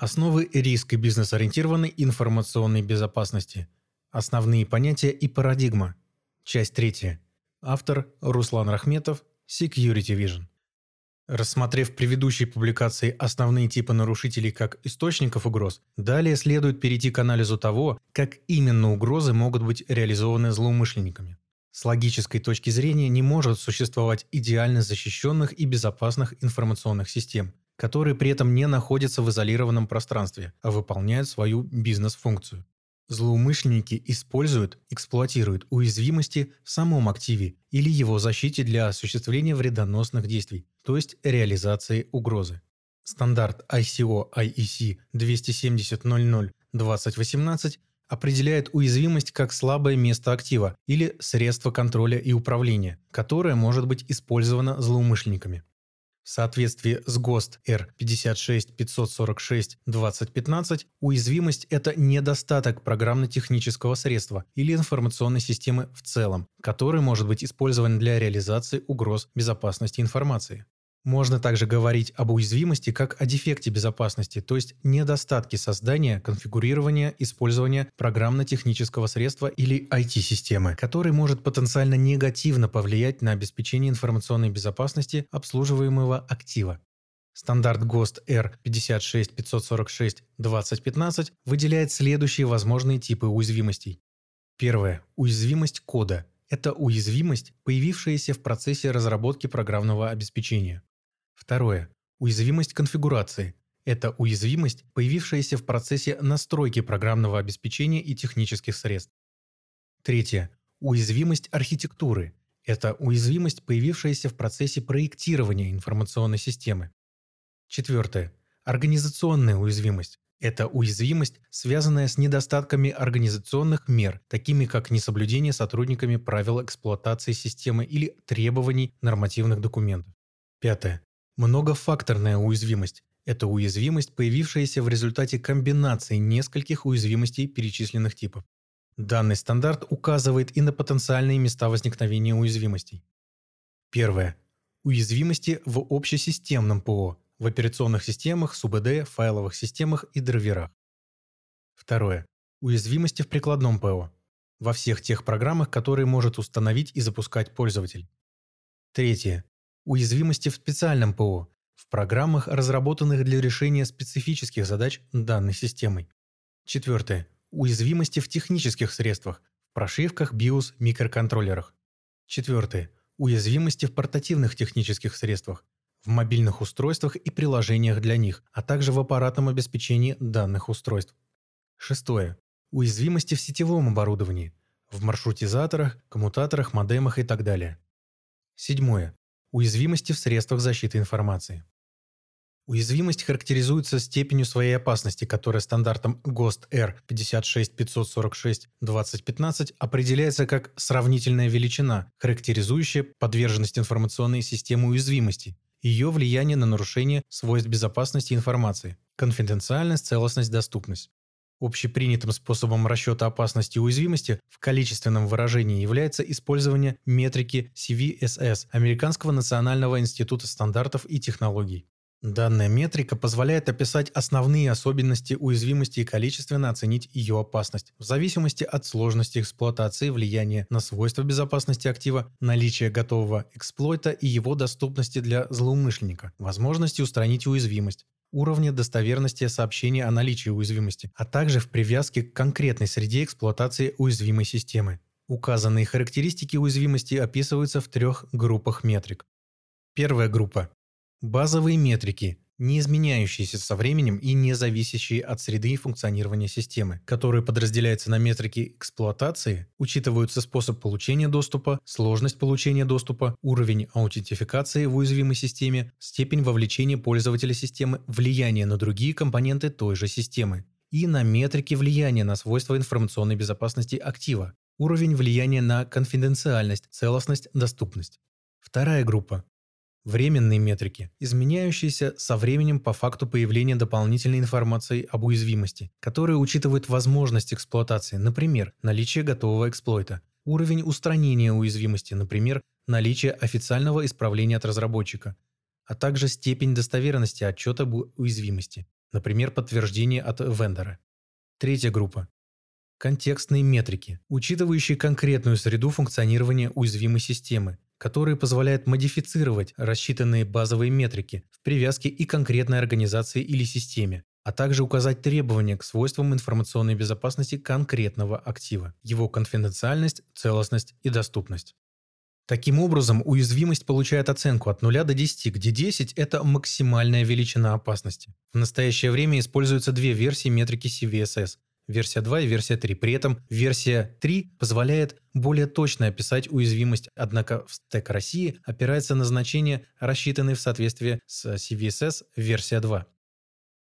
Основы риска бизнес-ориентированной информационной безопасности. Основные понятия и парадигма. Часть третья. Автор Руслан Рахметов, Security Vision. Рассмотрев в предыдущей публикации основные типы нарушителей как источников угроз, далее следует перейти к анализу того, как именно угрозы могут быть реализованы злоумышленниками. С логической точки зрения не может существовать идеально защищенных и безопасных информационных систем, которые при этом не находятся в изолированном пространстве, а выполняют свою бизнес-функцию. Злоумышленники используют, эксплуатируют уязвимости в самом активе или его защите для осуществления вредоносных действий, то есть реализации угрозы. Стандарт ICO IEC 270.00.2018 определяет уязвимость как слабое место актива или средство контроля и управления, которое может быть использовано злоумышленниками. В соответствии с ГОСТ Р 56 546 2015 уязвимость – это недостаток программно-технического средства или информационной системы в целом, который может быть использован для реализации угроз безопасности информации. Можно также говорить об уязвимости как о дефекте безопасности, то есть недостатке создания, конфигурирования, использования программно-технического средства или IT-системы, который может потенциально негативно повлиять на обеспечение информационной безопасности обслуживаемого актива. Стандарт ГОСТ R56546-2015 выделяет следующие возможные типы уязвимостей. Первое. Уязвимость кода. Это уязвимость, появившаяся в процессе разработки программного обеспечения. Второе. Уязвимость конфигурации. Это уязвимость, появившаяся в процессе настройки программного обеспечения и технических средств. Третье. Уязвимость архитектуры. Это уязвимость, появившаяся в процессе проектирования информационной системы. Четвертое. Организационная уязвимость. Это уязвимость, связанная с недостатками организационных мер, такими как несоблюдение сотрудниками правил эксплуатации системы или требований нормативных документов. Пятое. Многофакторная уязвимость – это уязвимость, появившаяся в результате комбинации нескольких уязвимостей перечисленных типов. Данный стандарт указывает и на потенциальные места возникновения уязвимостей. Первое. Уязвимости в общесистемном ПО, в операционных системах, СУБД, файловых системах и драйверах. Второе. Уязвимости в прикладном ПО, во всех тех программах, которые может установить и запускать пользователь. Третье. Уязвимости в специальном ПО, в программах, разработанных для решения специфических задач данной системой. Четвертое. Уязвимости в технических средствах, в прошивках, BIOS, микроконтроллерах. Четвертое. Уязвимости в портативных технических средствах, в мобильных устройствах и приложениях для них, а также в аппаратном обеспечении данных устройств. Шестое. Уязвимости в сетевом оборудовании, в маршрутизаторах, коммутаторах, модемах и так далее. Седьмое. Уязвимости в средствах защиты информации. Уязвимость характеризуется степенью своей опасности, которая стандартом ГОСТ R 56546-2015 определяется как сравнительная величина, характеризующая подверженность информационной системы уязвимости, ее влияние на нарушение свойств безопасности информации, конфиденциальность, целостность, доступность. Общепринятым способом расчета опасности и уязвимости в количественном выражении является использование метрики CVSS Американского национального института стандартов и технологий. Данная метрика позволяет описать основные особенности уязвимости и количественно оценить ее опасность, в зависимости от сложности эксплуатации, влияния на свойства безопасности актива, наличия готового эксплойта и его доступности для злоумышленника, возможности устранить уязвимость, уровня достоверности сообщения о наличии уязвимости, а также в привязке к конкретной среде эксплуатации уязвимой системы. Указанные характеристики уязвимости описываются в трех группах метрик. Первая группа – базовые метрики, не изменяющиеся со временем и не зависящие от среды функционирования системы, которые подразделяются на метрики эксплуатации, учитываются способ получения доступа, сложность получения доступа, уровень аутентификации в уязвимой системе, степень вовлечения пользователя системы, влияние на другие компоненты той же системы и на метрики влияния на свойства информационной безопасности актива, уровень влияния на конфиденциальность, целостность, доступность. Вторая группа Временные метрики, изменяющиеся со временем по факту появления дополнительной информации об уязвимости, которые учитывают возможность эксплуатации, например, наличие готового эксплойта, уровень устранения уязвимости, например, наличие официального исправления от разработчика, а также степень достоверности отчета об уязвимости. например, подтверждение от вендора. Третья группа – контекстные метрики, учитывающие конкретную среду функционирования уязвимой системы, которые позволяют модифицировать рассчитанные базовые метрики в привязке и конкретной организации или системе, а также указать требования к свойствам информационной безопасности конкретного актива, его конфиденциальность, целостность и доступность. Таким образом, уязвимость получает оценку от 0 до 10, где 10 – это максимальная величина опасности. В настоящее время используются две версии метрики CVSS – версия 2 и версия 3. При этом версия 3 позволяет более точно описать уязвимость, однако в стек России опирается на значения, рассчитанные в соответствии с CVSS версия 2.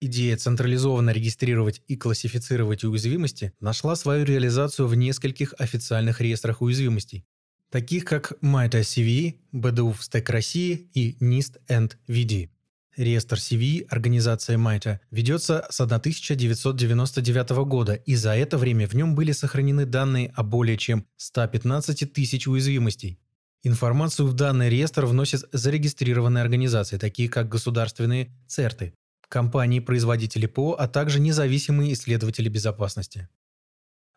Идея централизованно регистрировать и классифицировать уязвимости нашла свою реализацию в нескольких официальных реестрах уязвимостей, таких как MITA CVE, BDU в Stack России и NIST and VD. Реестр CVE организации MITA ведется с 1999 года, и за это время в нем были сохранены данные о более чем 115 тысяч уязвимостей. Информацию в данный реестр вносят зарегистрированные организации, такие как государственные ЦЕРТы, компании-производители ПО, а также независимые исследователи безопасности.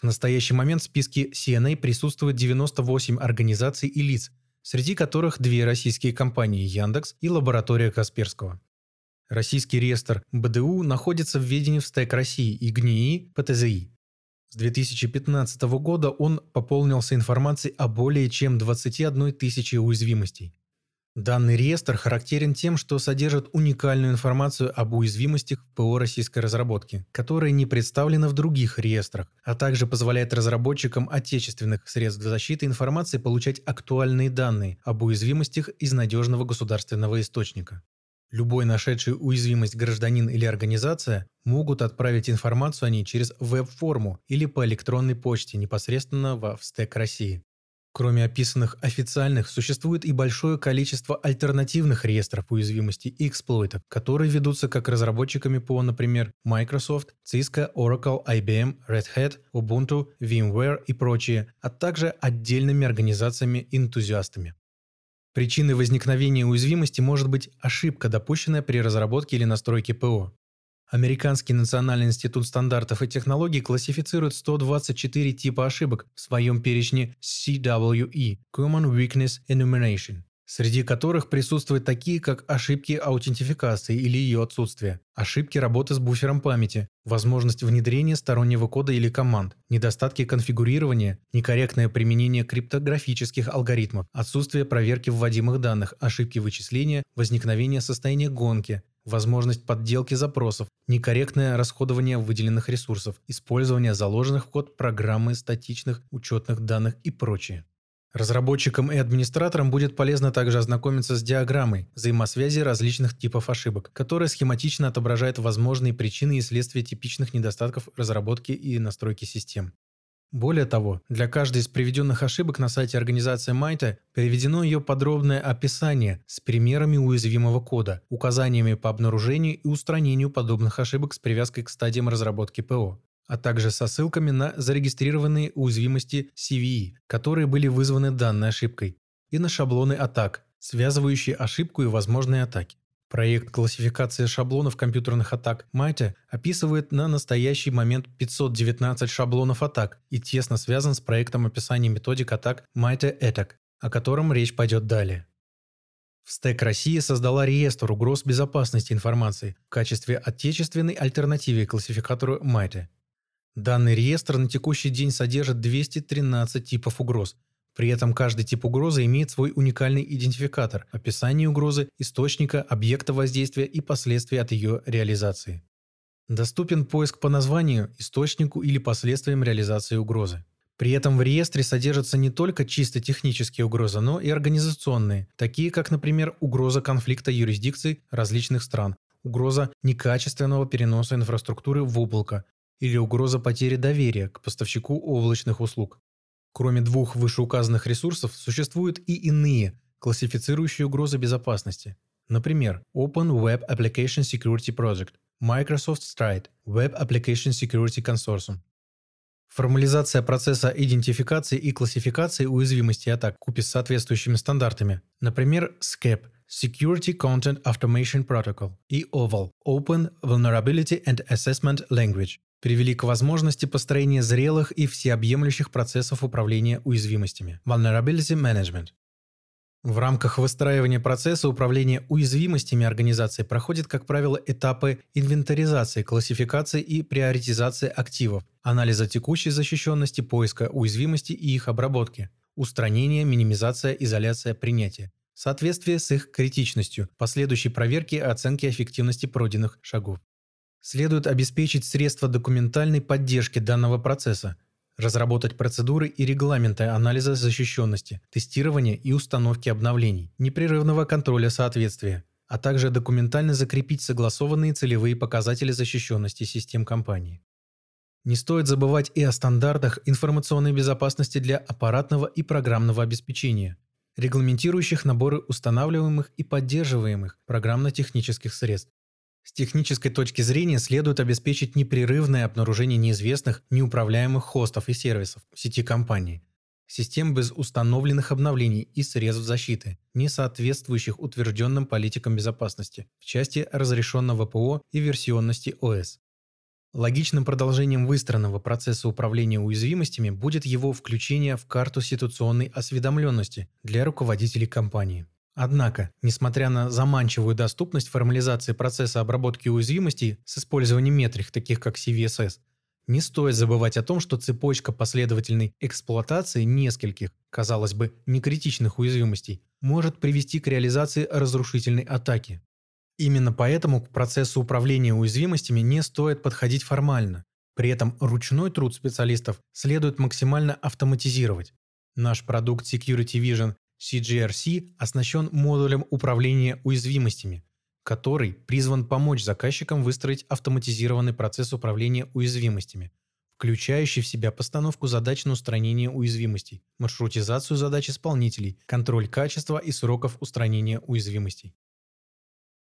В настоящий момент в списке CNA присутствует 98 организаций и лиц, среди которых две российские компании Яндекс и лаборатория Касперского. Российский реестр БДУ находится в ведении в СТЭК России и ГНИИ ПТЗИ. С 2015 года он пополнился информацией о более чем 21 тысячи уязвимостей. Данный реестр характерен тем, что содержит уникальную информацию об уязвимостях ПО российской разработки, которая не представлена в других реестрах, а также позволяет разработчикам отечественных средств защиты информации получать актуальные данные об уязвимостях из надежного государственного источника. Любой нашедший уязвимость гражданин или организация могут отправить информацию о ней через веб-форму или по электронной почте непосредственно в Стек России. Кроме описанных официальных, существует и большое количество альтернативных реестров уязвимостей и эксплойтов, которые ведутся как разработчиками ПО, например, Microsoft, Cisco, Oracle, IBM, Red Hat, Ubuntu, VMware и прочие, а также отдельными организациями-энтузиастами. Причиной возникновения уязвимости может быть ошибка, допущенная при разработке или настройке ПО. Американский национальный институт стандартов и технологий классифицирует 124 типа ошибок в своем перечне CWE – Common Weakness Enumeration, среди которых присутствуют такие, как ошибки аутентификации или ее отсутствие, ошибки работы с буфером памяти, возможность внедрения стороннего кода или команд, недостатки конфигурирования, некорректное применение криптографических алгоритмов, отсутствие проверки вводимых данных, ошибки вычисления, возникновение состояния гонки, возможность подделки запросов, некорректное расходование выделенных ресурсов, использование заложенных в код программы статичных учетных данных и прочее. Разработчикам и администраторам будет полезно также ознакомиться с диаграммой взаимосвязи различных типов ошибок, которая схематично отображает возможные причины и следствия типичных недостатков разработки и настройки систем. Более того, для каждой из приведенных ошибок на сайте организации Майта переведено ее подробное описание с примерами уязвимого кода, указаниями по обнаружению и устранению подобных ошибок с привязкой к стадиям разработки ПО, а также со ссылками на зарегистрированные уязвимости CVE, которые были вызваны данной ошибкой, и на шаблоны атак, связывающие ошибку и возможные атаки. Проект классификации шаблонов компьютерных атак Майте описывает на настоящий момент 519 шаблонов атак и тесно связан с проектом описания методик атак Mite Attack, о котором речь пойдет далее. В Стек России создала реестр угроз безопасности информации в качестве отечественной альтернативы классификатору Mite. Данный реестр на текущий день содержит 213 типов угроз, при этом каждый тип угрозы имеет свой уникальный идентификатор, описание угрозы, источника, объекта воздействия и последствия от ее реализации. Доступен поиск по названию, источнику или последствиям реализации угрозы. При этом в реестре содержатся не только чисто технические угрозы, но и организационные, такие как, например, угроза конфликта юрисдикций различных стран, угроза некачественного переноса инфраструктуры в облако или угроза потери доверия к поставщику облачных услуг. Кроме двух вышеуказанных ресурсов, существуют и иные, классифицирующие угрозы безопасности. Например, Open Web Application Security Project, Microsoft Stride, Web Application Security Consortium. Формализация процесса идентификации и классификации уязвимостей атак купе с соответствующими стандартами. Например, SCAP – Security Content Automation Protocol и OVAL – Open Vulnerability and Assessment Language привели к возможности построения зрелых и всеобъемлющих процессов управления уязвимостями – Vulnerability Management. В рамках выстраивания процесса управления уязвимостями организации проходят, как правило, этапы инвентаризации, классификации и приоритизации активов, анализа текущей защищенности, поиска уязвимости и их обработки, устранения, минимизация, изоляция, принятие, соответствие с их критичностью, последующей проверки и оценки эффективности пройденных шагов. Следует обеспечить средства документальной поддержки данного процесса, разработать процедуры и регламенты анализа защищенности, тестирования и установки обновлений, непрерывного контроля соответствия, а также документально закрепить согласованные целевые показатели защищенности систем компании. Не стоит забывать и о стандартах информационной безопасности для аппаратного и программного обеспечения, регламентирующих наборы устанавливаемых и поддерживаемых программно-технических средств, с технической точки зрения следует обеспечить непрерывное обнаружение неизвестных, неуправляемых хостов и сервисов сети компании, систем без установленных обновлений и средств защиты, не соответствующих утвержденным политикам безопасности в части разрешенного ПО и версионности ОС. Логичным продолжением выстроенного процесса управления уязвимостями будет его включение в карту ситуационной осведомленности для руководителей компании. Однако, несмотря на заманчивую доступность формализации процесса обработки уязвимостей с использованием метрик, таких как CVSS, не стоит забывать о том, что цепочка последовательной эксплуатации нескольких, казалось бы, некритичных уязвимостей может привести к реализации разрушительной атаки. Именно поэтому к процессу управления уязвимостями не стоит подходить формально. При этом ручной труд специалистов следует максимально автоматизировать. Наш продукт Security Vision CGRC оснащен модулем управления уязвимостями, который призван помочь заказчикам выстроить автоматизированный процесс управления уязвимостями, включающий в себя постановку задач на устранение уязвимостей, маршрутизацию задач исполнителей, контроль качества и сроков устранения уязвимостей.